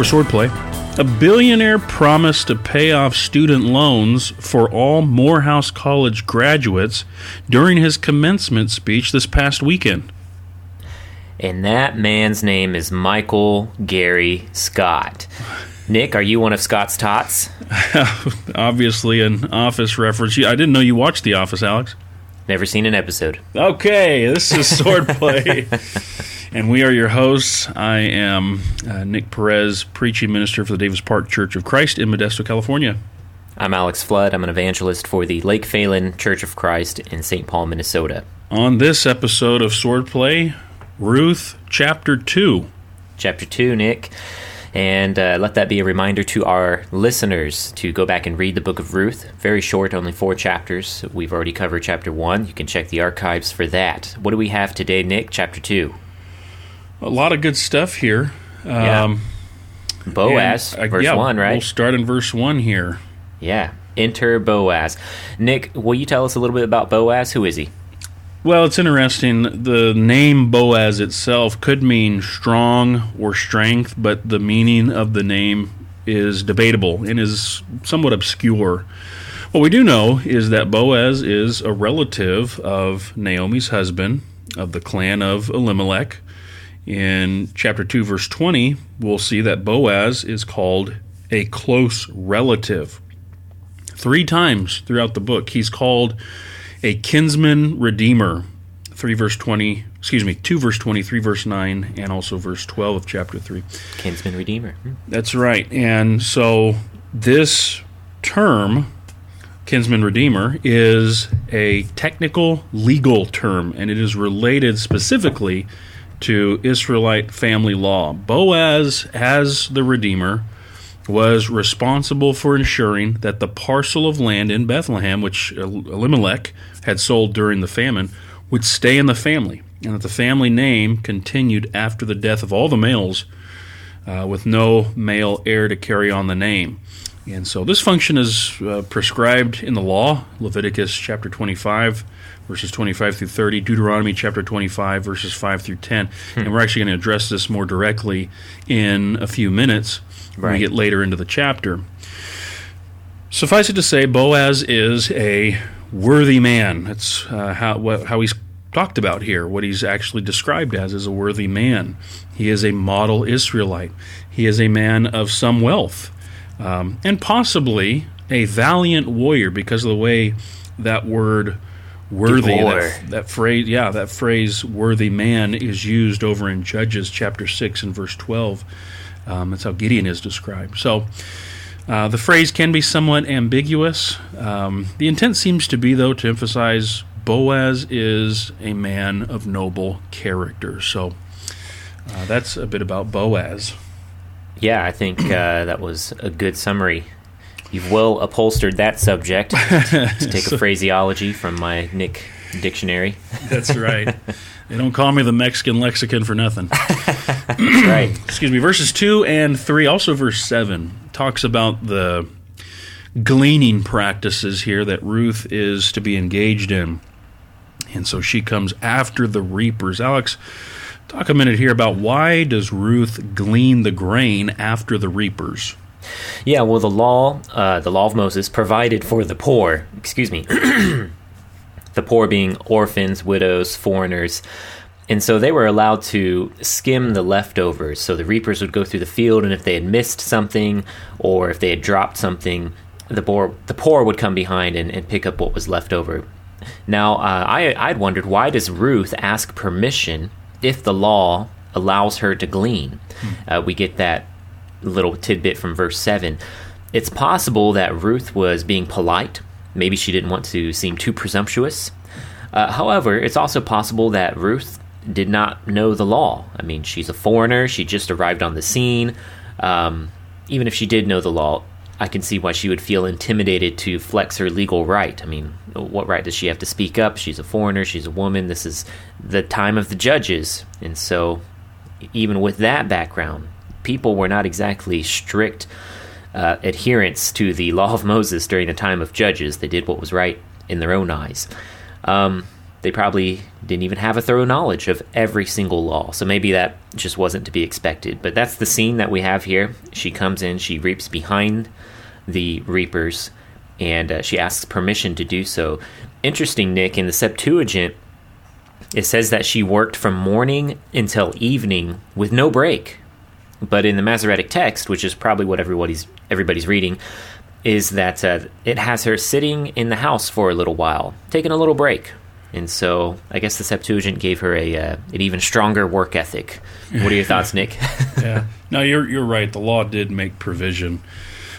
Time for swordplay. A billionaire promised to pay off student loans for all Morehouse College graduates during his commencement speech this past weekend. And that man's name is Michael Gary Scott. Nick, are you one of Scott's tots? Obviously, an office reference. I didn't know you watched The Office, Alex. Never seen an episode. Okay, this is Swordplay. and we are your hosts. I am uh, Nick Perez, preaching minister for the Davis Park Church of Christ in Modesto, California. I'm Alex Flood. I'm an evangelist for the Lake Phalen Church of Christ in St. Paul, Minnesota. On this episode of Swordplay, Ruth chapter 2. Chapter 2, Nick. And uh, let that be a reminder to our listeners to go back and read the book of Ruth. Very short, only four chapters. We've already covered chapter 1. You can check the archives for that. What do we have today, Nick? Chapter 2. A lot of good stuff here. Yeah. Um, Boaz, and, uh, verse yeah, 1, right? We'll start in verse 1 here. Yeah. Enter Boaz. Nick, will you tell us a little bit about Boaz? Who is he? Well, it's interesting. The name Boaz itself could mean strong or strength, but the meaning of the name is debatable and is somewhat obscure. What we do know is that Boaz is a relative of Naomi's husband of the clan of Elimelech. In chapter 2, verse 20, we'll see that Boaz is called a close relative. Three times throughout the book, he's called a kinsman redeemer. 3 verse 20, excuse me, 2 verse 23, verse 9, and also verse 12 of chapter 3. Kinsman redeemer. Hmm. That's right. And so this term, kinsman redeemer, is a technical legal term, and it is related specifically to Israelite family law. Boaz, as the redeemer, was responsible for ensuring that the parcel of land in Bethlehem, which Elimelech had sold during the famine, would stay in the family, and that the family name continued after the death of all the males, uh, with no male heir to carry on the name. And so this function is uh, prescribed in the law, Leviticus chapter 25, verses 25 through 30, Deuteronomy chapter 25, verses 5 through 10. Hmm. And we're actually going to address this more directly in a few minutes right. when we get later into the chapter. Suffice it to say, Boaz is a worthy man. That's uh, how, what, how he's talked about here, what he's actually described as is a worthy man. He is a model Israelite. He is a man of some wealth, um, and possibly a valiant warrior because of the way that word worthy that, that, phrase yeah that phrase worthy man is used over in judges chapter 6 and verse 12 um, that's how gideon is described so uh, the phrase can be somewhat ambiguous. Um, the intent seems to be, though, to emphasize Boaz is a man of noble character. So uh, that's a bit about Boaz. Yeah, I think uh, that was a good summary. You've well upholstered that subject to take a phraseology from my Nick dictionary. That's right. They don't call me the Mexican lexicon for nothing. right. Excuse me. Verses 2 and 3, also verse 7, talks about the gleaning practices here that Ruth is to be engaged in. And so she comes after the reapers. Alex, talk a minute here about why does Ruth glean the grain after the reapers? Yeah, well, the law, uh, the law of Moses, provided for the poor. Excuse me. the poor being orphans, widows, foreigners. And so they were allowed to skim the leftovers. So the reapers would go through the field, and if they had missed something or if they had dropped something, the poor, the poor would come behind and, and pick up what was left over. Now, uh, I, I'd wondered why does Ruth ask permission if the law allows her to glean? Hmm. Uh, we get that little tidbit from verse 7. It's possible that Ruth was being polite Maybe she didn't want to seem too presumptuous. Uh, however, it's also possible that Ruth did not know the law. I mean, she's a foreigner, she just arrived on the scene. Um, even if she did know the law, I can see why she would feel intimidated to flex her legal right. I mean, what right does she have to speak up? She's a foreigner, she's a woman, this is the time of the judges. And so, even with that background, people were not exactly strict uh, adherence to the law of Moses during the time of Judges. They did what was right in their own eyes. Um, they probably didn't even have a thorough knowledge of every single law. So maybe that just wasn't to be expected. But that's the scene that we have here. She comes in, she reaps behind the reapers, and uh, she asks permission to do so. Interesting, Nick, in the Septuagint, it says that she worked from morning until evening with no break. But in the Masoretic text, which is probably what everybody's everybody's reading, is that uh, it has her sitting in the house for a little while, taking a little break. And so I guess the Septuagint gave her a uh, an even stronger work ethic. What are your thoughts, Nick? yeah. No, you're you're right. The law did make provision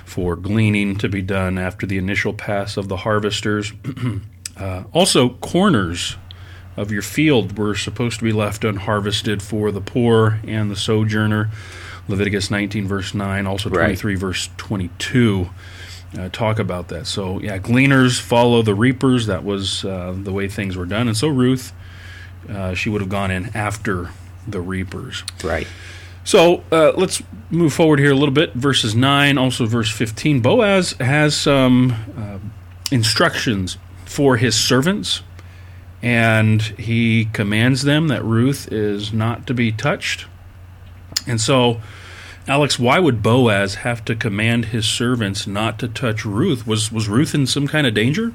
for gleaning to be done after the initial pass of the harvesters. uh, also, corners of your field were supposed to be left unharvested for the poor and the sojourner. Leviticus 19, verse 9, also 23, right. verse 22 uh, talk about that. So, yeah, gleaners follow the reapers. That was uh, the way things were done. And so Ruth, uh, she would have gone in after the reapers. Right. So uh, let's move forward here a little bit. Verses 9, also verse 15. Boaz has some uh, instructions for his servants, and he commands them that Ruth is not to be touched. And so Alex, why would Boaz have to command his servants not to touch Ruth? Was was Ruth in some kind of danger?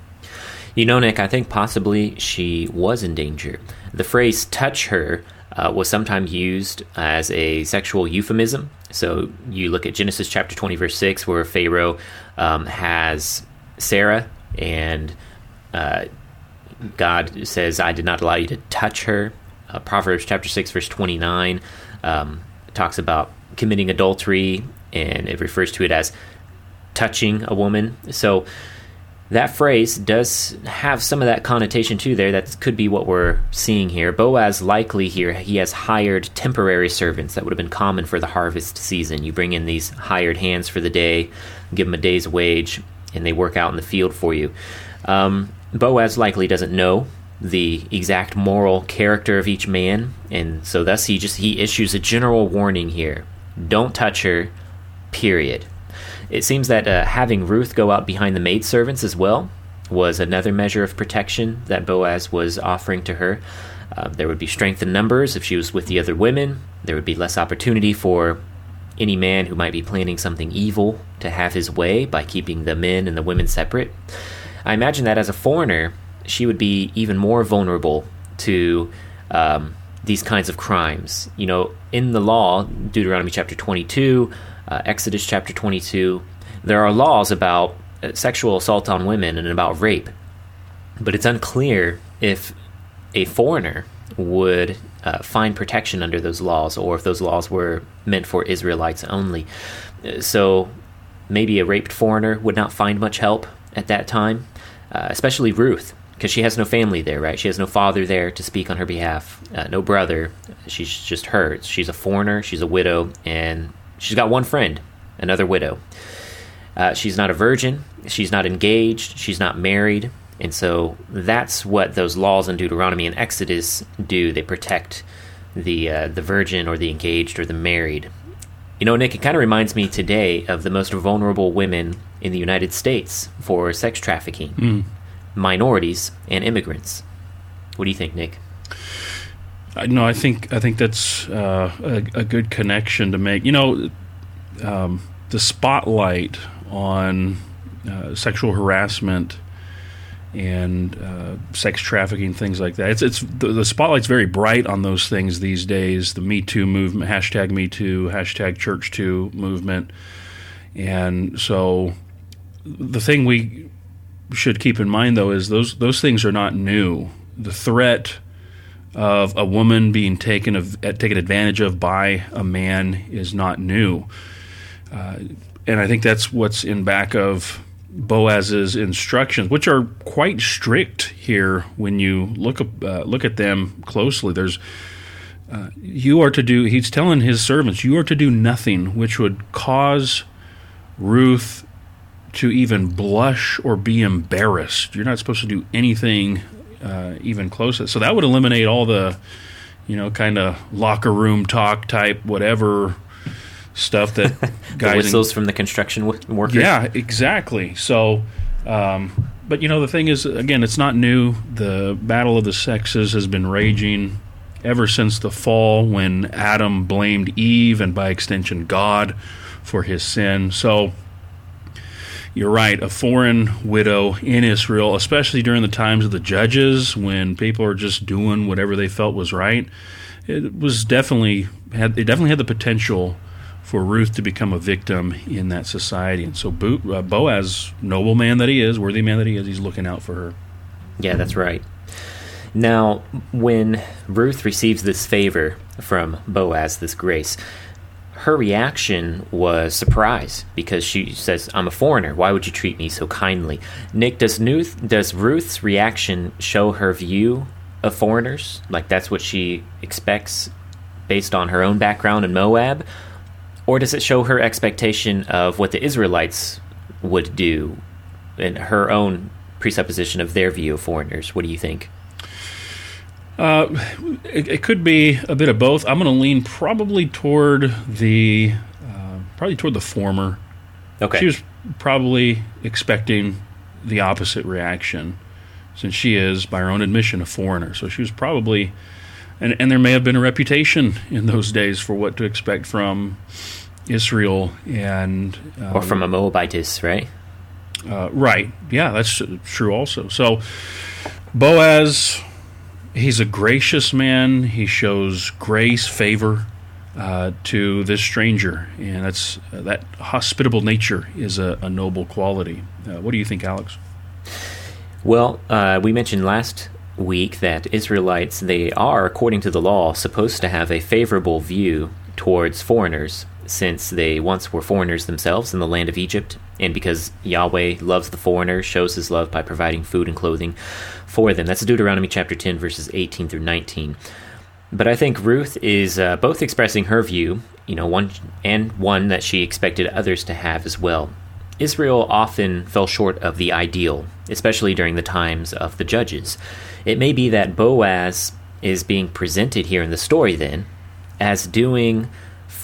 You know, Nick, I think possibly she was in danger. The phrase touch her uh, was sometimes used as a sexual euphemism. So you look at Genesis chapter 20, verse 6, where Pharaoh um, has Sarah, and uh, God says, I did not allow you to touch her. Uh, Proverbs chapter 6, verse 29 um, talks about committing adultery, and it refers to it as touching a woman. So that phrase does have some of that connotation too there. That could be what we're seeing here. Boaz likely here he has hired temporary servants. That would have been common for the harvest season. You bring in these hired hands for the day give them a day's wage and they work out in the field for you. Um, boaz likely doesn't know the exact moral character of each man and so thus he just he issues a general warning here don't touch her, period. It seems that uh, having Ruth go out behind the maidservants as well was another measure of protection that Boaz was offering to her. Uh, there would be strength in numbers if she was with the other women. There would be less opportunity for any man who might be planning something evil to have his way by keeping the men and the women separate. I imagine that as a foreigner, she would be even more vulnerable to um, these kinds of crimes. You know, in the law, Deuteronomy chapter 22, uh, Exodus chapter 22, there are laws about uh, sexual assault on women and about rape. But it's unclear if a foreigner would uh, find protection under those laws or if those laws were meant for Israelites only. Uh, so maybe a raped foreigner would not find much help at that time, uh, especially Ruth because she has no family there, right? She has no father there to speak on her behalf, uh, no brother. She's just her. She's a foreigner, she's a widow, and she's got one friend, another widow. Uh, she's not a virgin, she's not engaged, she's not married, and so that's what those laws in Deuteronomy and Exodus do. They protect the uh, the virgin or the engaged or the married. You know, Nick, it kind of reminds me today of the most vulnerable women in the United States for sex trafficking. Mm minorities and immigrants. What do you think, Nick? No, I think I think that's uh, a, a, good connection to make. You know, um, the spotlight on uh, sexual harassment and uh, sex trafficking, things like that. It's it's the, the, spotlight's very bright on those things these days. The Me Too movement, hashtag Me Too, hashtag Church Too movement, and so the thing we should keep in mind, though, is those those things are not new. The threat of a woman being taken of, taken advantage of by a man is not new, uh, and I think that's what's in back of Boaz's instructions, which are quite strict here when you look uh, look at them closely. There's uh, you are to do. He's telling his servants, you are to do nothing which would cause Ruth to even blush or be embarrassed. You're not supposed to do anything uh, even close. So that would eliminate all the, you know, kind of locker room talk type whatever stuff that guys the whistles in, from the construction workers. Yeah, exactly. So um, but you know the thing is, again, it's not new. The battle of the sexes has been raging ever since the fall, when Adam blamed Eve and by extension God for his sin. So you're right, a foreign widow in Israel, especially during the times of the judges when people are just doing whatever they felt was right. It was definitely had it definitely had the potential for Ruth to become a victim in that society. And so uh, Boaz, noble man that he is, worthy man that he is, he's looking out for her. Yeah, that's right. Now, when Ruth receives this favor from Boaz, this grace, her reaction was surprise because she says, "I'm a foreigner. Why would you treat me so kindly?" Nick, does Ruth does Ruth's reaction show her view of foreigners? Like that's what she expects based on her own background in Moab, or does it show her expectation of what the Israelites would do and her own presupposition of their view of foreigners? What do you think? Uh, it, it, could be a bit of both. I'm going to lean probably toward the uh, probably toward the former. Okay. She was probably expecting the opposite reaction, since she is, by her own admission, a foreigner. So she was probably, and and there may have been a reputation in those days for what to expect from Israel and um, or from a Moabitess, right? Uh, right. Yeah, that's true. Also, so Boaz he's a gracious man. He shows grace, favor uh, to this stranger, and that's uh, that hospitable nature is a, a noble quality. Uh, what do you think, Alex? Well, uh, we mentioned last week that Israelites they are, according to the law, supposed to have a favorable view towards foreigners, since they once were foreigners themselves in the land of Egypt, and because Yahweh loves the foreigner, shows his love by providing food and clothing for them. That's Deuteronomy chapter 10, verses 18 through 19. But I think Ruth is uh, both expressing her view, you know, one and one that she expected others to have as well. Israel often fell short of the ideal, especially during the times of the judges. It may be that Boaz is being presented here in the story then as doing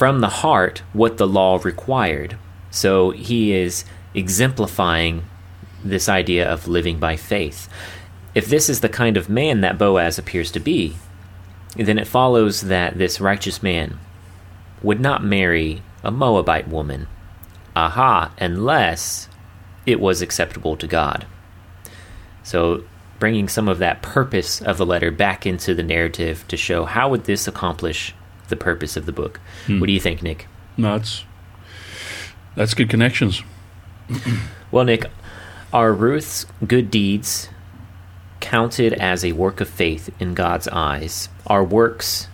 from the heart what the law required. So he is exemplifying this idea of living by faith. If this is the kind of man that Boaz appears to be, then it follows that this righteous man would not marry a Moabite woman. Aha, unless it was acceptable to God. So, bringing some of that purpose of the letter back into the narrative to show how would this accomplish the purpose of the book. Hmm. What do you think, Nick? No, that's that's good connections. well, Nick, are Ruth's good deeds counted as a work of faith in God's eyes? Are works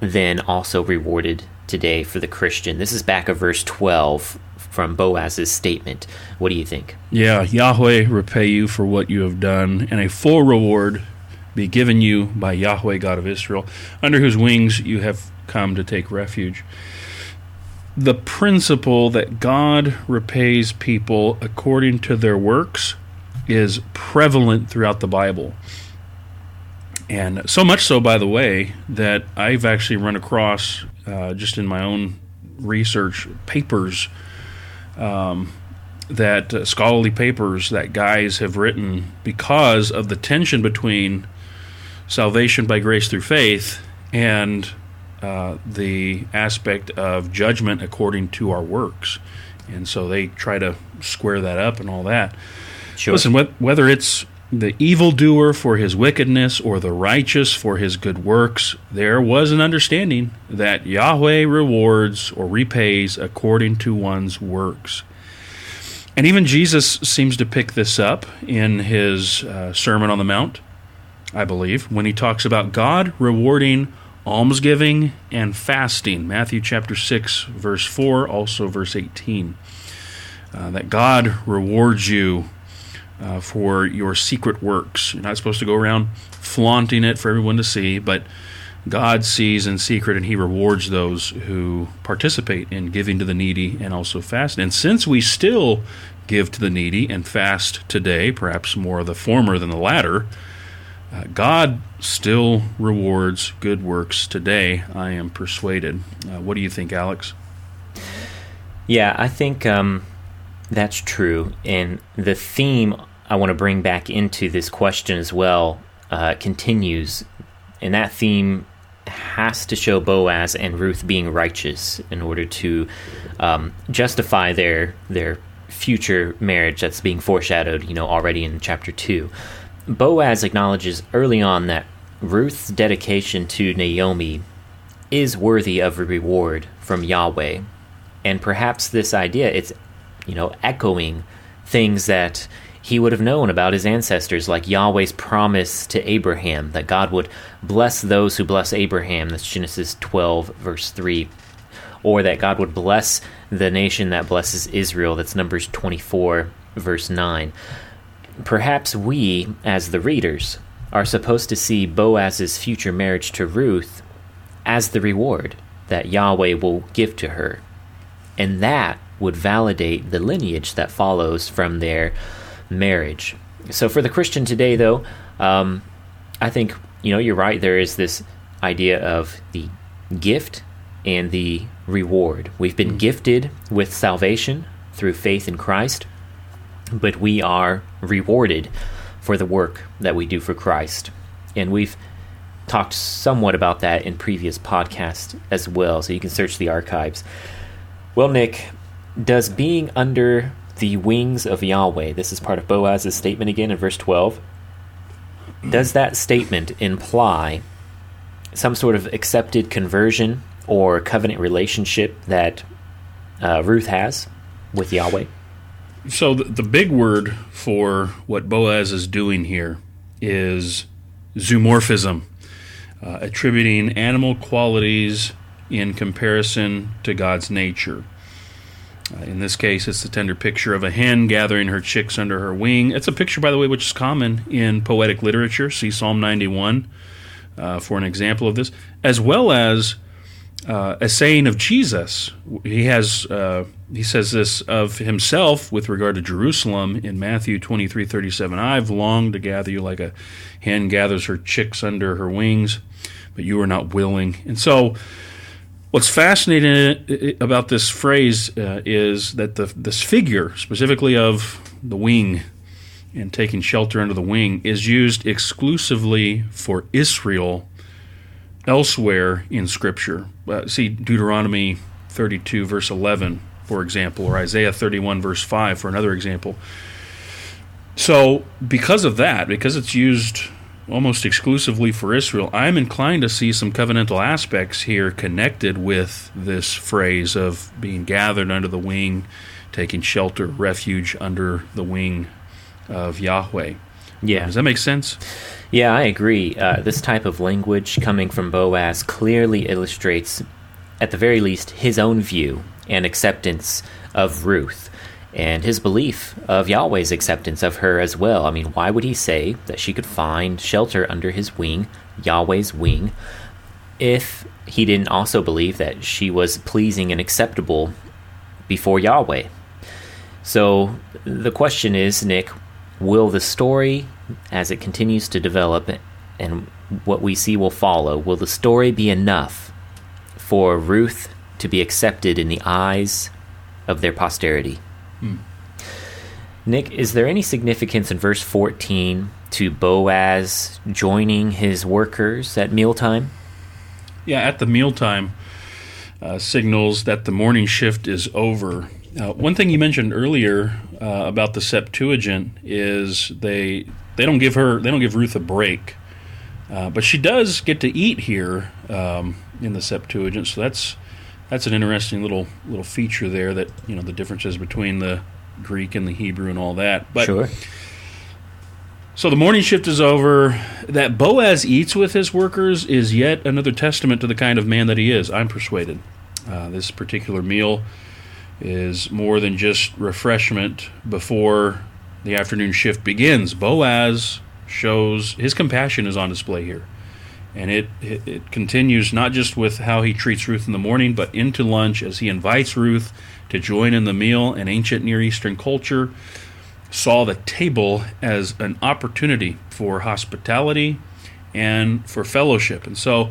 then also rewarded today for the Christian? This is back of verse 12 from Boaz's statement. What do you think? Yeah, Yahweh repay you for what you have done, and a full reward be given you by Yahweh, God of Israel, under whose wings you have come to take refuge. The principle that God repays people according to their works is prevalent throughout the Bible. And so much so, by the way, that I've actually run across, uh, just in my own research, papers um, that uh, scholarly papers that guys have written because of the tension between salvation by grace through faith and uh, the aspect of judgment according to our works. And so they try to square that up and all that. Sure. Listen, whether it's the evildoer for his wickedness or the righteous for his good works, there was an understanding that Yahweh rewards or repays according to one's works. And even Jesus seems to pick this up in his uh, Sermon on the Mount, I believe, when he talks about God rewarding almsgiving and fasting. Matthew chapter 6, verse 4, also verse 18. Uh, that God rewards you uh, for your secret works. You're not supposed to go around flaunting it for everyone to see, but God sees in secret and He rewards those who participate in giving to the needy and also fasting. And since we still give to the needy and fast today, perhaps more of the former than the latter, uh, God still rewards good works today, I am persuaded. Uh, what do you think, Alex? Yeah, I think um, that's true. And the theme I want to bring back into this question as well uh, continues, and that theme has to show Boaz and Ruth being righteous in order to um, justify their their future marriage that's being foreshadowed, you know, already in chapter two. Boaz acknowledges early on that Ruth's dedication to Naomi is worthy of a reward from Yahweh. And perhaps this idea it's you know echoing things that he would have known about his ancestors, like Yahweh's promise to Abraham that God would bless those who bless Abraham. That's Genesis 12, verse 3. Or that God would bless the nation that blesses Israel. That's Numbers 24, verse 9. Perhaps we, as the readers, are supposed to see Boaz's future marriage to Ruth as the reward that Yahweh will give to her. And that would validate the lineage that follows from their marriage. So for the Christian today, though, um, I think you know you're right. There is this idea of the gift and the reward. We've been gifted with salvation through faith in Christ, but we are rewarded for the work that we do for Christ. And we've talked somewhat about that in previous podcasts as well, so you can search the archives. Well, Nick, does being under the wings of Yahweh. This is part of Boaz's statement again in verse 12. Does that statement imply some sort of accepted conversion or covenant relationship that uh, Ruth has with Yahweh? So, the, the big word for what Boaz is doing here is zoomorphism, uh, attributing animal qualities in comparison to God's nature. Uh, in this case, it's the tender picture of a hen gathering her chicks under her wing. It's a picture, by the way, which is common in poetic literature. See Psalm 91 uh, for an example of this, as well as uh, a saying of Jesus. He has uh, he says this of himself with regard to Jerusalem in Matthew 23, 37. I've longed to gather you like a hen gathers her chicks under her wings, but you are not willing. And so What's fascinating about this phrase uh, is that the, this figure, specifically of the wing and taking shelter under the wing, is used exclusively for Israel elsewhere in Scripture. Uh, see Deuteronomy 32, verse 11, for example, or Isaiah 31, verse 5, for another example. So, because of that, because it's used almost exclusively for Israel, I'm inclined to see some covenantal aspects here connected with this phrase of being gathered under the wing, taking shelter, refuge under the wing of Yahweh. Yeah. Does that make sense? Yeah, I agree. Uh, this type of language coming from Boaz clearly illustrates, at the very least, his own view and acceptance of Ruth and his belief of Yahweh's acceptance of her as well. I mean, why would he say that she could find shelter under his wing, Yahweh's wing, if he didn't also believe that she was pleasing and acceptable before Yahweh? So the question is, Nick, will the story, as it continues to develop and what we see will follow, will the story be enough for Ruth to be accepted in the eyes of their posterity? Hmm. Nick, is there any significance in verse 14 to Boaz joining his workers at mealtime? Yeah, at the mealtime uh, signals that the morning shift is over. Uh, one thing you mentioned earlier uh, about the Septuagint is they they don't give her they don't give Ruth a break, uh, but she does get to eat here um, in the Septuagint. So that's that's an interesting little little feature there that you know the differences between the Greek and the Hebrew and all that. But sure. So the morning shift is over. That Boaz eats with his workers is yet another testament to the kind of man that he is. I'm persuaded. Uh, this particular meal is more than just refreshment before the afternoon shift begins. Boaz shows his compassion is on display here and it, it, it continues not just with how he treats Ruth in the morning, but into lunch as he invites Ruth to join in the meal. In ancient Near Eastern culture, saw the table as an opportunity for hospitality and for fellowship, and so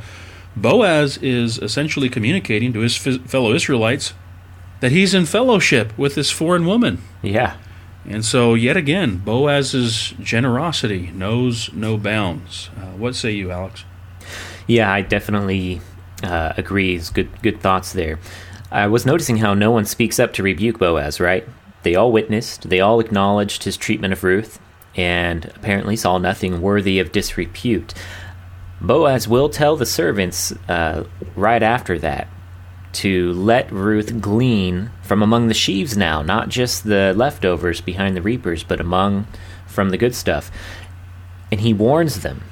Boaz is essentially communicating to his fellow Israelites that he's in fellowship with this foreign woman. Yeah. And so, yet again, Boaz's generosity knows no bounds. Uh, what say you, Alex? Yeah, I definitely uh, agree. It's good, good thoughts there. I was noticing how no one speaks up to rebuke Boaz, right? They all witnessed, they all acknowledged his treatment of Ruth, and apparently saw nothing worthy of disrepute. Boaz will tell the servants uh, right after that to let Ruth glean from among the sheaves now, not just the leftovers behind the reapers, but among from the good stuff. And he warns them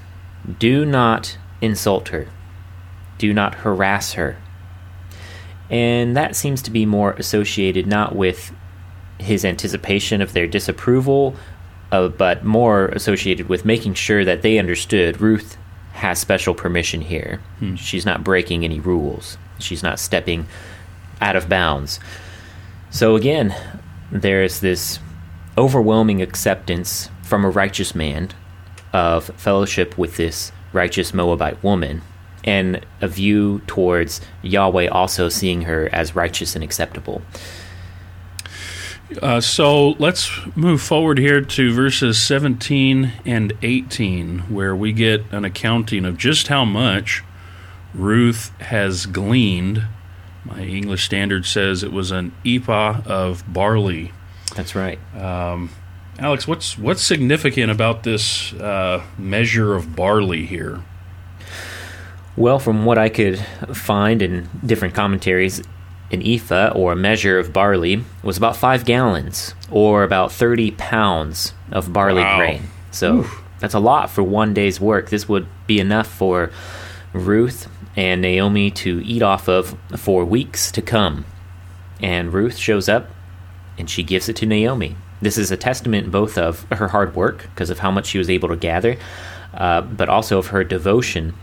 do not insult her, do not harass her. And that seems to be more associated not with his anticipation of their disapproval, uh, but more associated with making sure that they understood Ruth has special permission here. Hmm. She's not breaking any rules. She's not stepping out of bounds. So again, there's this overwhelming acceptance from a righteous man of fellowship with this righteous Moabite woman, and a view towards Yahweh also seeing her as righteous and acceptable. Uh, so let's move forward here to verses 17 and 18, where we get an accounting of just how much Ruth has gleaned. My English Standard says it was an ephah of barley. That's right. Um, Alex, what's what's significant about this uh, measure of barley here? Well, from what I could find in different commentaries, an ephah, or a measure of barley, was about five gallons, or about 30 pounds of barley wow. grain. So Oof. that's a lot for one day's work. This would be enough for Ruth and Naomi to eat off of for weeks to come. And Ruth shows up and she gives it to Naomi. This is a testament both of her hard work, because of how much she was able to gather, uh, but also of her devotion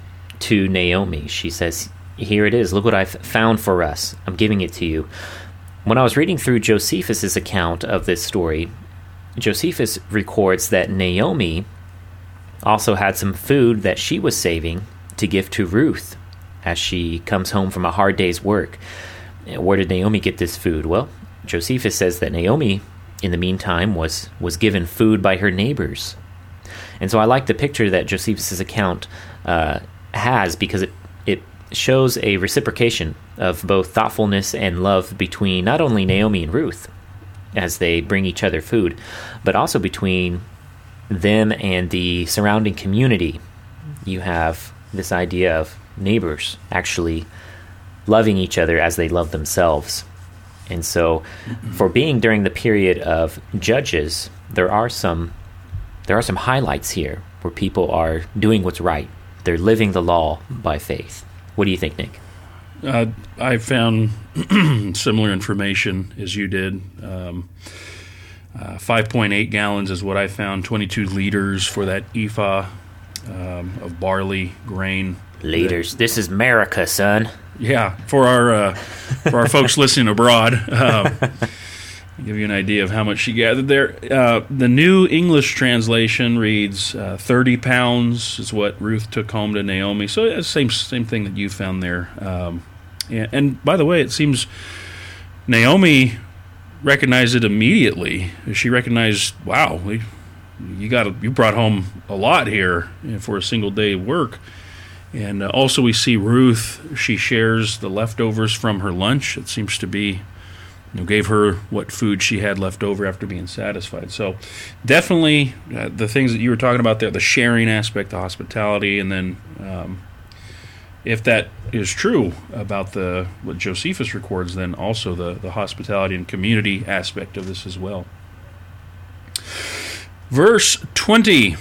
to Naomi. She says, Here it is. Look what I've found for us. I'm giving it to you. When I was reading through Josephus's account of this story, Josephus records that Naomi also had some food that she was saving to give to Ruth as she comes home from a hard day's work. Where did Naomi get this food? Well, Josephus says that Naomi, in the meantime, was, was given food by her neighbors. And so I like the picture that Josephus' account uh, has because it, it shows a reciprocation of both thoughtfulness and love between not only Naomi and Ruth as they bring each other food, but also between them and the surrounding community. You have this idea of neighbors actually loving each other as they love themselves. And so, for being during the period of judges, there are some there are some highlights here where people are doing what's right. They're living the law by faith. What do you think, Nick? Uh, I found similar information as you did. Um, uh, 5.8 gallons is what I found. 22 liters for that ephah um, of barley grain. Liters. This is America, son. Yeah, for our uh, for our folks listening abroad, uh, give you an idea of how much she gathered there. Uh, the New English translation reads uh, thirty pounds is what Ruth took home to Naomi. So same same thing that you found there. Um, yeah, and by the way, it seems Naomi recognized it immediately. She recognized, wow, we, you got you brought home a lot here for a single day of work. And uh, also, we see Ruth, she shares the leftovers from her lunch. It seems to be, you know, gave her what food she had left over after being satisfied. So, definitely uh, the things that you were talking about there, the sharing aspect, the hospitality, and then um, if that is true about the what Josephus records, then also the, the hospitality and community aspect of this as well. Verse 20.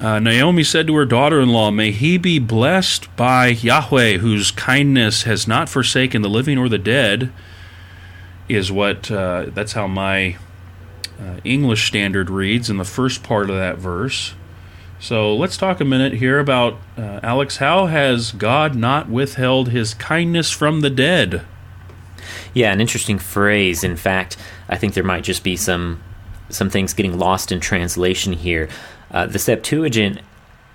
Uh, Naomi said to her daughter in law, May he be blessed by Yahweh, whose kindness has not forsaken the living or the dead, is what, uh, that's how my uh, English standard reads in the first part of that verse. So let's talk a minute here about uh, Alex. How has God not withheld his kindness from the dead? Yeah, an interesting phrase. In fact, I think there might just be some some things getting lost in translation here. Uh, the Septuagint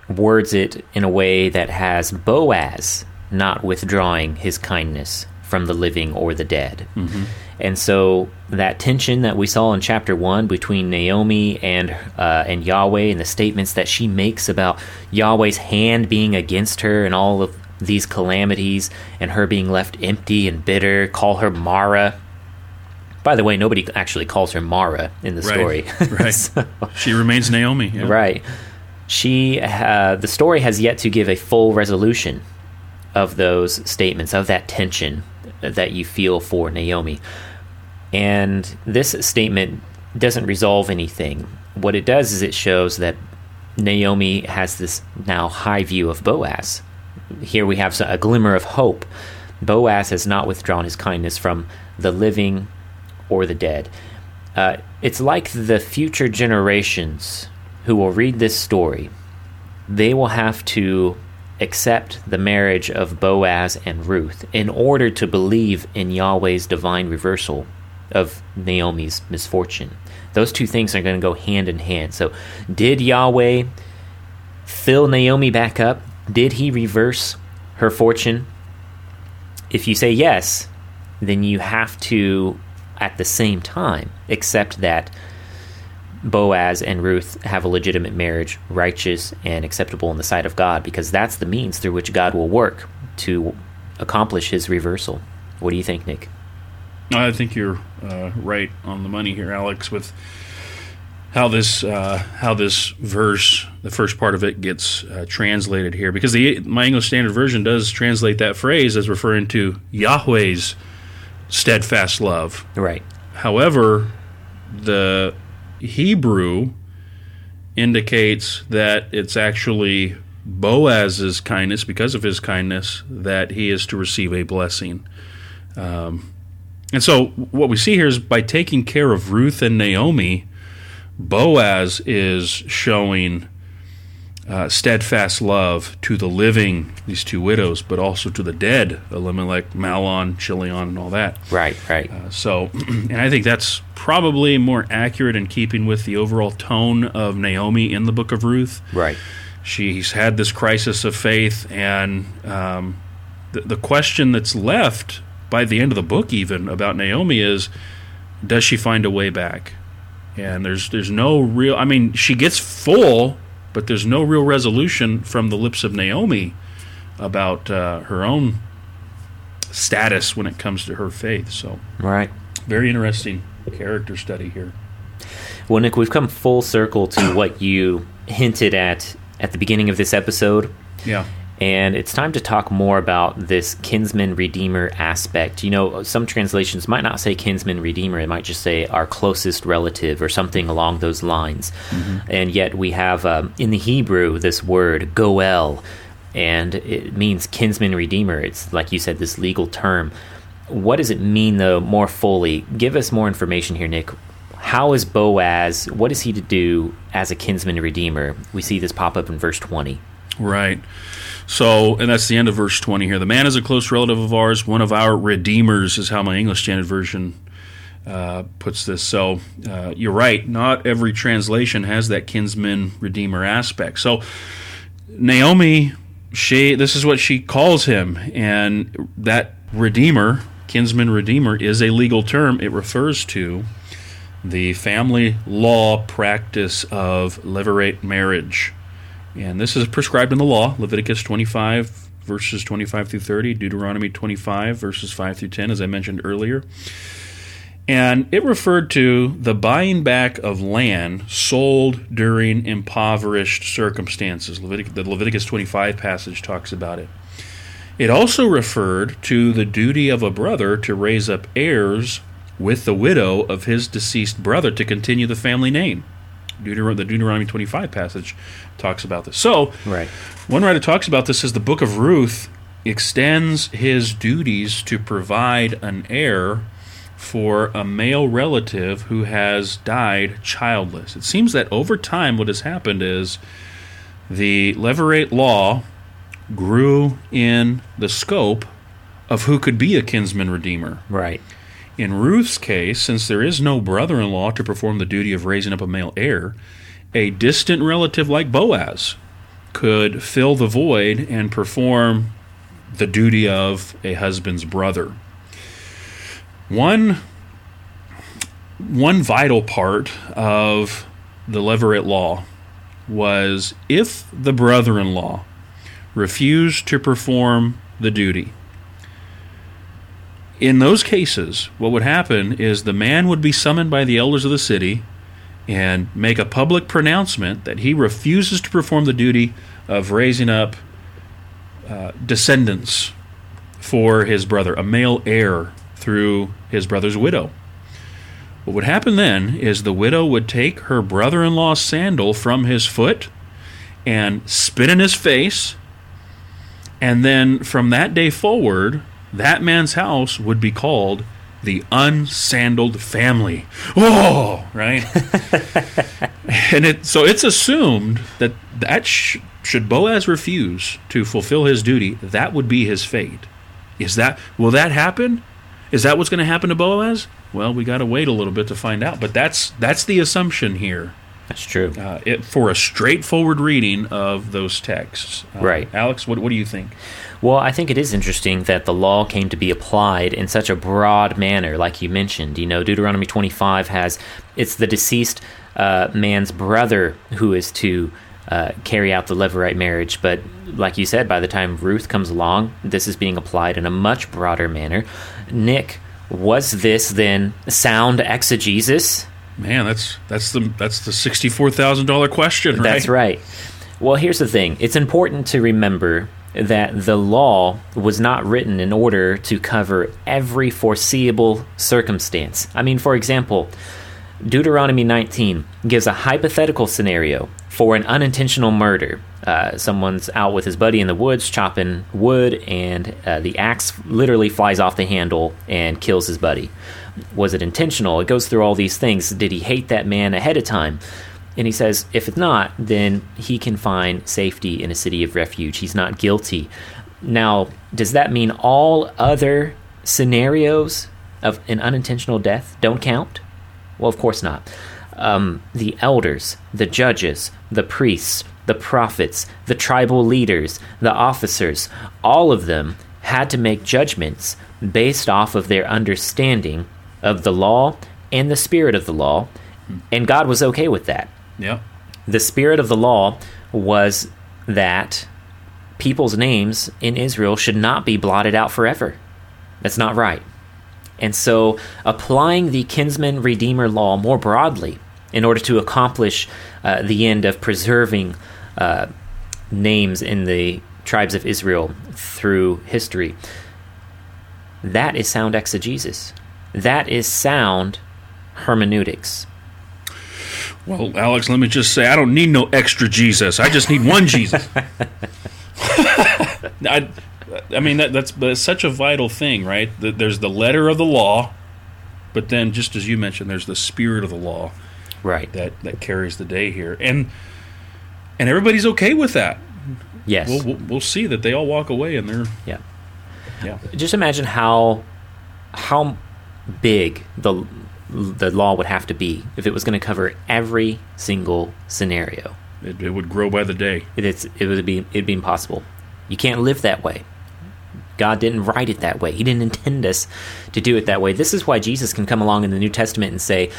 words it in a way that has Boaz not withdrawing his kindness from the living or the dead. Mm-hmm. And so that tension that we saw in chapter one between Naomi and uh, and Yahweh, and the statements that she makes about Yahweh's hand being against her and all of these calamities, and her being left empty and bitter, call her Mara. By the way, nobody actually calls her Mara in the Right. story. Right. So- She remains Naomi. yeah. Right. She, uh, the story has yet to give a full resolution of those statements, of that tension that you feel for Naomi. And this statement doesn't resolve anything. What it does is it shows that Naomi has this now high view of Boaz. Here we have a glimmer of hope. Boaz has not withdrawn his kindness from the living or the dead. Uh, it's like the future generations who will read this story, they will have to accept the marriage of Boaz and Ruth in order to believe in Yahweh's divine reversal of Naomi's misfortune. Those two things are going to go hand in hand. So, did Yahweh fill Naomi back up? Did he reverse her fortune? If you say yes, then you have to, at the same time, except that Boaz and Ruth have a legitimate marriage, righteous and acceptable in the sight of God, because that's the means through which God will work to accomplish his reversal. What do you think, Nick? I think you're uh, right on the money here, Alex, with how this uh, how this verse, the first part of it, gets uh, translated here. Because the my English Standard Version does translate that phrase as referring to Yahweh's steadfast love. Right. However, the Hebrew indicates that it's actually Boaz's kindness, because of his kindness, that he is to receive a blessing. Um, and so, what we see here is by taking care of Ruth and Naomi, Boaz is showing uh, steadfast love to the living, these two widows, but also to the dead, Elimelech, Mahlon, Chilion, and all that. Right, right. Uh, so, and I think that's probably more accurate in keeping with the overall tone of Naomi in the book of Ruth. right. She's had this crisis of faith, and um, the, the question that's left by the end of the book, even about Naomi, is does she find a way back? And there's there's no real. I mean, she gets full, but there's no real resolution from the lips of Naomi about uh, her own status when it comes to her faith. So, Right. very interesting character study here. Well, Nick, we've come full circle to what you hinted at at the beginning of this episode. Yeah. And it's time to talk more about this kinsman redeemer aspect. You know, some translations might not say kinsman redeemer, it might just say our closest relative or something along those lines. And yet we have um, in the Hebrew this word, goel, and it means kinsman redeemer. It's like you said, this legal term. What does it mean, though, more fully? Give us more information here, Nick. How is Boaz, what is he to do as a kinsman redeemer? We see this pop up in verse 20. Right. So, and that's the end of verse 20 here. The man is a close relative of ours, one of our redeemers, is how my English Standard Version uh, puts this. So, uh, you're right. Not every translation has that kinsman redeemer aspect. So, Naomi, she this is what she calls him, and that redeemer, kinsman redeemer, is a legal term. It refers to the family law practice of levirate marriage. And this is prescribed in the law Leviticus 25, verses 25 through 30, Deuteronomy 25, verses 5 through 10, as I mentioned earlier. And it referred to the buying back of land sold during impoverished circumstances. The Leviticus 25 passage talks about it. It also referred to the duty of a brother to raise up heirs with the widow of his deceased brother to continue the family name. Deuteron- the Deuteronomy 25 passage talks about this. So, Right. one writer talks about this as the book of Ruth extends his duties to provide an heir for a male relative who has died childless. It seems that over time, what has happened is the Levirate law grew in the scope of who could be a kinsman redeemer. Right. In Ruth's case, since there is no brother in law to perform the duty of raising up a male heir, a distant relative like Boaz could fill the void and perform the duty of a husband's brother. One one vital part of the Levirate law was if the brother in law refused to perform the duty, in those cases, what would happen is the man would be summoned by the elders of the city and make a public pronouncement that he refuses to perform the duty of raising up uh, descendants for his brother, a male heir through his brother's widow. What would happen then is the widow would take her brother in law's sandal from his foot and spit in his face, and then from that day forward, that man's house would be called the unsandaled family. Oh, right? and it so it's assumed that that sh- should Boaz refuse to fulfill his duty, that would be his fate. Is that will that happen? Is that what's going to happen to Boaz? Well, we got to wait a little bit to find out, but that's that's the assumption here. That's true. Uh, it, for a straightforward reading of those texts. Uh, Right. Alex, what, what do you think? Well, I think it is interesting that the law came to be applied in such a broad manner, like you mentioned. You know, Deuteronomy 25 has it's the deceased uh, man's brother who is to uh, carry out the Levirate marriage. But like you said, by the time Ruth comes along, this is being applied in a much broader manner. Nick, was this then sound exegesis? Man, that's that's the that's the sixty four thousand dollar question, right? That's right. Well, here's the thing it's important to remember that the law was not written in order to cover every foreseeable circumstance. I mean, for example, Deuteronomy 19 gives a hypothetical scenario for an unintentional murder. Uh, someone's out with his buddy in the woods chopping wood, and uh, the axe literally flies off the handle and kills his buddy. Was it intentional? It goes through all these things. Did he hate that man ahead of time? And he says, if it's not, then he can find safety in a city of refuge. He's not guilty. Now, does that mean all other scenarios of an unintentional death don't count? Well, of course not. Um, the elders, the judges, the priests, the prophets, the tribal leaders, the officers, all of them had to make judgments based off of their understanding of the law and the spirit of the law, and God was okay with that. Yeah. The spirit of the law was that people's names in Israel should not be blotted out forever. That's not right. And so, applying the kinsman redeemer law more broadly in order to accomplish uh, the end of preserving uh, names in the tribes of Israel through history, that is sound exegesis. That is sound hermeneutics. Well, Alex, let me just say, I don't need no extra Jesus. I just need one Jesus. I, I mean, that, that's, that's such a vital thing, right? There's the letter of the law, but then, just as you mentioned, there's the spirit of the law Right. that, that carries the day here, and and everybody's okay with that. Yes. We'll, we'll, we'll see that they all walk away, and they're yeah. yeah, just imagine how how big the the law would have to be if it was going to cover every single scenario. it, it would grow by the day. It, it's it would be it'd be impossible. You can't live that way. God didn't write it that way. He didn't intend us to do it that way. This is why Jesus can come along in the New Testament and say,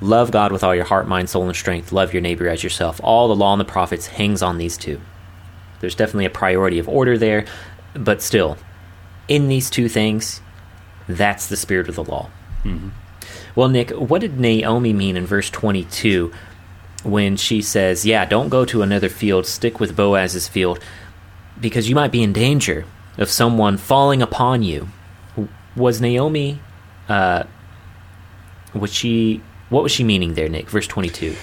"Love God with all your heart, mind, soul, and strength. Love your neighbor as yourself." All the law and the prophets hangs on these two. There's definitely a priority of order there, but still, in these two things, that's the spirit of the law. Mm-hmm. Well, Nick, what did Naomi mean in verse 22 when she says, Yeah, don't go to another field, stick with Boaz's field, because you might be in danger of someone falling upon you? Was Naomi, uh, was she, what was she meaning there, Nick? Verse 22.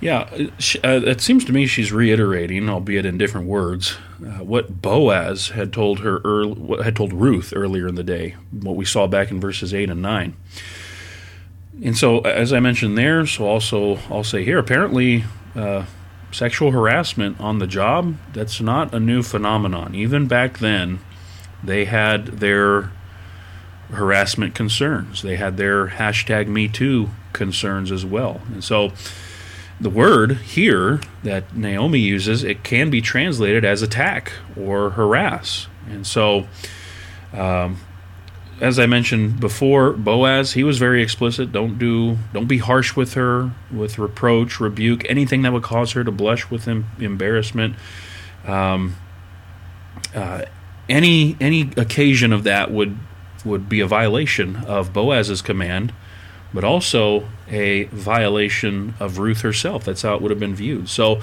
Yeah, uh, it seems to me she's reiterating, albeit in different words, uh, what Boaz had told her earl- what had told Ruth earlier in the day, what we saw back in verses eight and nine. And so, as I mentioned there, so also I'll say here, apparently, uh, sexual harassment on the job that's not a new phenomenon. Even back then, they had their harassment concerns. They had their hashtag Me Too concerns as well. And so the word here that Naomi uses, it can be translated as attack or harass. And so um, as I mentioned before, Boaz he was very explicit. Don't do, don't be harsh with her with reproach, rebuke, anything that would cause her to blush with em- embarrassment. Um, uh, any any occasion of that would would be a violation of Boaz's command, but also a violation of Ruth herself. That's how it would have been viewed. So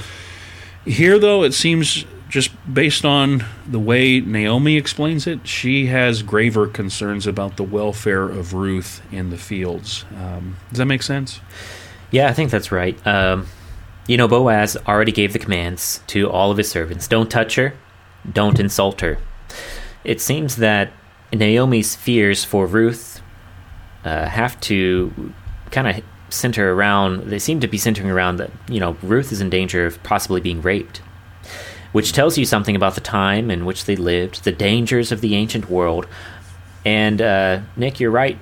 here, though, it seems just based on the way Naomi explains it, she has graver concerns about the welfare of Ruth in the fields. Um, does that make sense? Yeah, I think that's right. Um, you know, Boaz already gave the commands to all of his servants don't touch her, don't insult her. It seems that Naomi's fears for Ruth uh, have to kind of center around, they seem to be centering around that, you know, Ruth is in danger of possibly being raped which tells you something about the time in which they lived, the dangers of the ancient world. And uh, Nick, you're right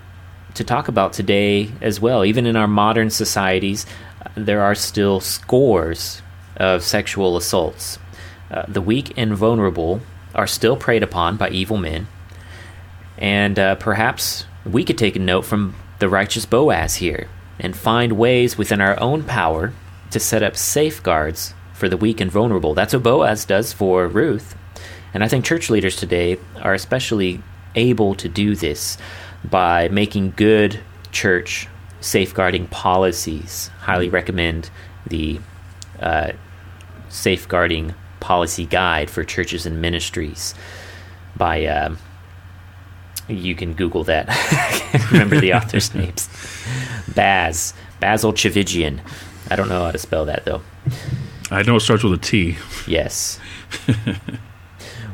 to talk about today as well. Even in our modern societies, uh, there are still scores of sexual assaults. Uh, the weak and vulnerable are still preyed upon by evil men. And uh, perhaps we could take a note from the righteous Boaz here and find ways within our own power to set up safeguards for the weak and vulnerable. That's what Boaz does for Ruth. And I think church leaders today are especially able to do this by making good church safeguarding policies. Highly recommend the uh, safeguarding policy guide for churches and ministries by. Uh, you can Google that. I can't remember the author's names. Baz. Basil Tchividjian. I don't know how to spell that though. I know it starts with a T. Yes.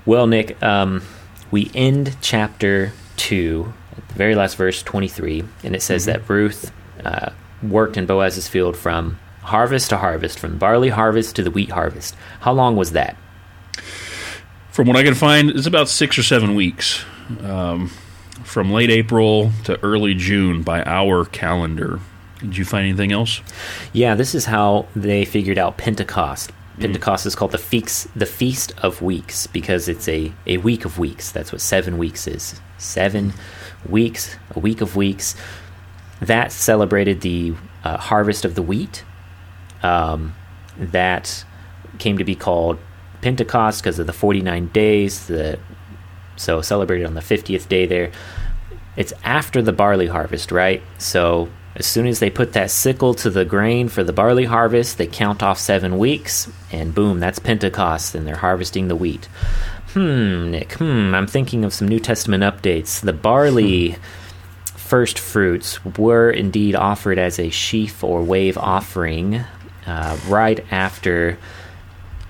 well, Nick, um, we end chapter 2, the very last verse, 23, and it says mm-hmm. that Ruth uh, worked in Boaz's field from harvest to harvest, from barley harvest to the wheat harvest. How long was that? From what I can find, it's about six or seven weeks. Um, from late April to early June by our calendar. Did you find anything else? Yeah, this is how they figured out Pentecost. Mm. Pentecost mm. is called the feast, the Feast of Weeks because it's a, a week of weeks. That's what seven weeks is. Seven weeks, a week of weeks. That celebrated the uh, harvest of the wheat. Um, that came to be called Pentecost because of the 49 days. The, so celebrated on the 50th day there. It's after the barley harvest, right? So as soon as they put that sickle to the grain for the barley harvest, they count off seven weeks, and boom, that's Pentecost, and they're harvesting the wheat. Hmm, Nick, hmm, I'm thinking of some New Testament updates. The barley first fruits were indeed offered as a sheaf or wave offering uh, right after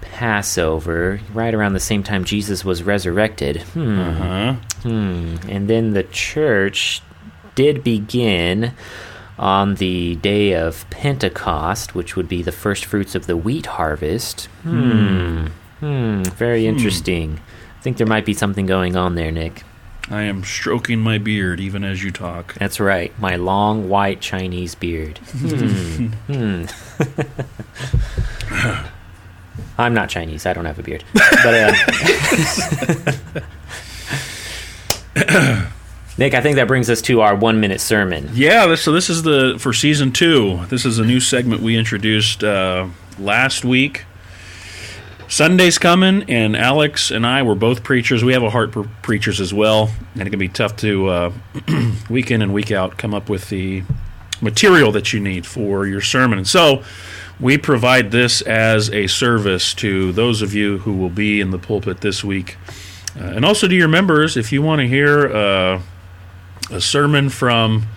Passover, right around the same time Jesus was resurrected. Hmm. Uh-huh. Hmm. And then the church did begin on the day of Pentecost, which would be the first fruits of the wheat harvest. Hmm. Hmm. Very hmm. interesting. I think there might be something going on there, Nick. I am stroking my beard even as you talk. That's right, my long white Chinese beard. Hmm. hmm. I'm not Chinese. I don't have a beard. But uh, Nick, I think that brings us to our one minute sermon. Yeah, so this is the for season two. This is a new segment we introduced uh, last week. Sunday's coming, and Alex and I were both preachers. We have a heart for preachers as well, and it can be tough to uh, week in and week out come up with the material that you need for your sermon. So we provide this as a service to those of you who will be in the pulpit this week. Uh, and also to your members, if you want to hear uh, a sermon from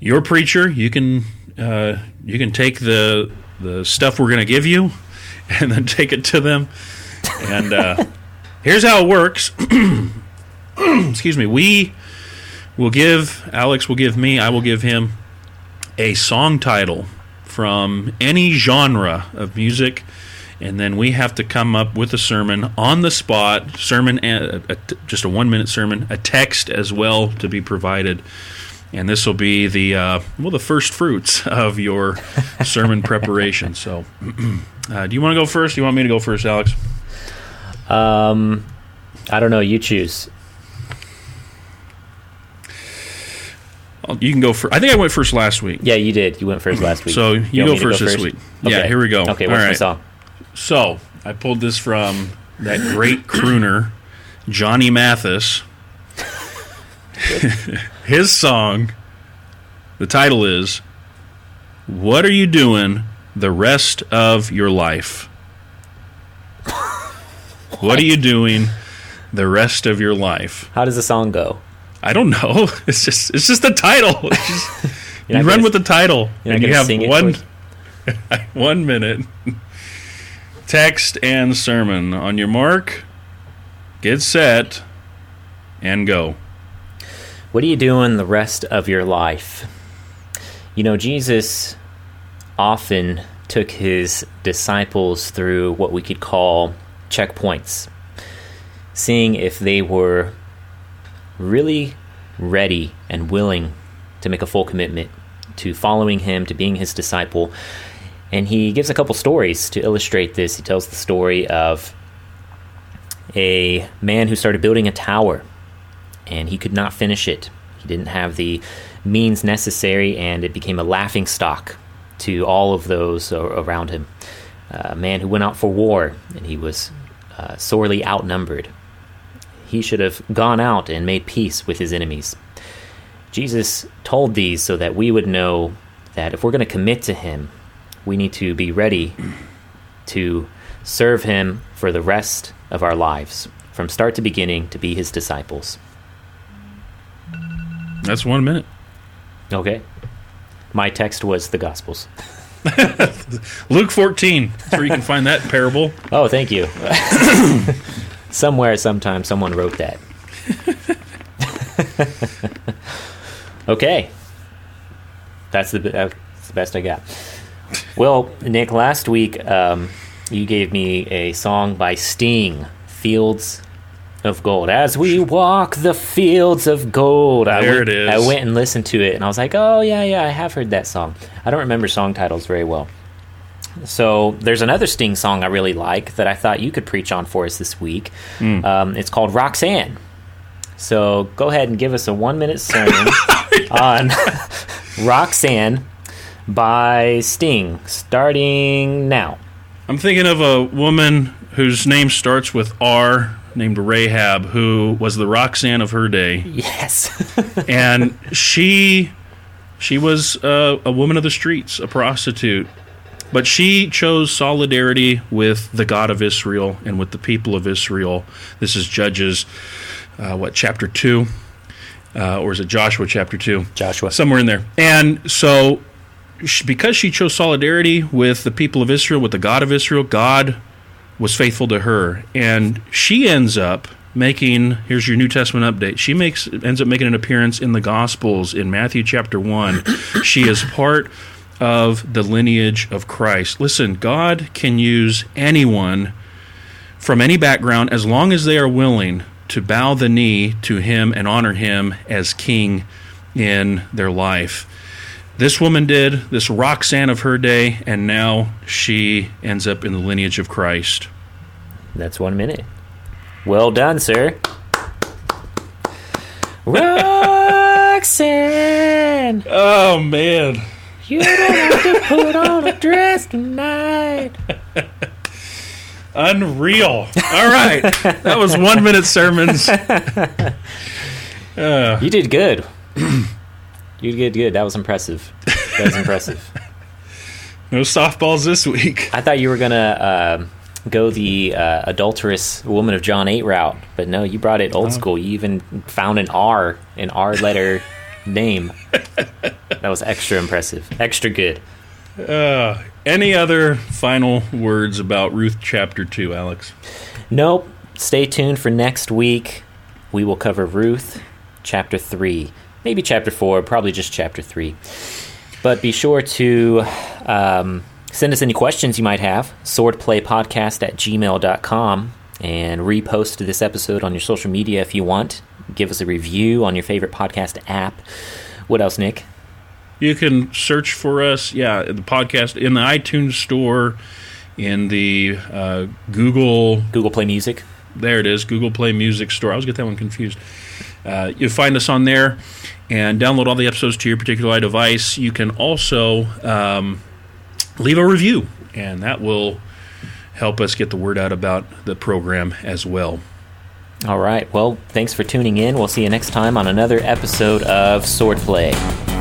your preacher. You can uh, you can take the the stuff we're going to give you, and then take it to them. And uh, here's how it works. Excuse me. We will give Alex will give me. I will give him a song title from any genre of music and then we have to come up with a sermon on the spot, sermon, a, a, just a one minute sermon, a text as well to be provided. And this will be the uh, well the first fruits of your sermon preparation. So, uh, do you want to go first? Do you want me to go first, Alex? Um, I don't know. You choose. I'll- you can go first. I think I went first last week. Yeah, you did. You went first last week. So you, want go me to first this week. Yeah, Okay. here we go. Okay, All what's my right. song? So I pulled this from that great crooner, Johnny Mathis. His song, the title is What Are You Doing the Rest of Your Life? what are you doing the rest of your life? How does the song go? I don't know. It's just it's just the title. Just, you run gonna- with the title, and you have one one minute. Text and sermon on your mark. Get set and go. What are you doing the rest of your life? You know, Jesus often took his disciples through what we could call checkpoints, seeing if they were really ready and willing to make a full commitment to following him, to being his disciple. And he gives a couple stories to illustrate this. He tells the story of a man who started building a tower and he could not finish it. He didn't have the means necessary, and it became a laughing stock to all of those around him. A man who went out for war, and he was uh, sorely outnumbered. He should have gone out and made peace with his enemies. Jesus told these so that we would know that if we're going to commit to him, we need to be ready to serve him for the rest of our lives, from start to beginning, to be his disciples. That's one minute. Okay. My text was the Gospels. Luke 14. That's where you can find that parable. Oh, thank you. Somewhere, sometime, someone wrote that. okay. That's the, that's the best I got. Well, Nick, last week um, you gave me a song by Sting, Fields of Gold. As we walk the fields of gold. I There went, it is. I went and listened to it, and I was like, oh, yeah, yeah, I have heard that song. I don't remember song titles very well. So there's another Sting song I really like that I thought you could preach on for us this week. Hmm. Um, it's called Roxanne. So go ahead and give us a one minute sermon on Roxanne by Sting, starting now. I'm thinking of a woman whose name starts with R, named Rahab, who was the Roxanne of her day. Yes. and she she was uh, a woman of the streets, a prostitute, but she chose solidarity with the God of Israel and with the people of Israel. This is Judges, uh, what chapter two, uh, or is it Joshua chapter two? Joshua. somewhere in there. And so, because she chose solidarity with the people of Israel, with the God of Israel, God was faithful to her, and she ends up making. Here's your New Testament update. She makes ends up making an appearance in the Gospels in Matthew chapter one. she is part of the lineage of Christ. Listen, God can use anyone from any background as long as they are willing to bow the knee to him and honor him as king in their life. This woman did, this Roxanne of her day, and now she ends up in the lineage of Christ. That's one minute. Well done, sir. Roxanne, Oh, man. you don't have to put on a dress tonight. Unreal. All right. That was one minute sermons. Uh. You did good. you did good. That was impressive. That was impressive. No softballs this week. I thought you were gonna um go the uh, adulterous woman of John Eight route, but no, you brought it old school. You even found an R, an R letter name. That was extra impressive, extra good. Uh, any other final words about Ruth chapter 2, Alex? Nope. Stay tuned for next week. We will cover Ruth chapter 3. Maybe chapter 4, probably just chapter 3. But be sure to um, send us any questions you might have. Swordplaypodcast at gmail.com and repost this episode on your social media if you want. Give us a review on your favorite podcast app. What else, Nick? You can search for us, yeah, the podcast in the iTunes store, in the uh, Google Google Play Music. There it is, Google Play Music Store. I always get that one confused. Uh, you'll find us on there and download all the episodes to your particular device. You can also um, leave a review, and that will help us get the word out about the program as well. All right. Well, thanks for tuning in. We'll see you next time on another episode of Swordplay.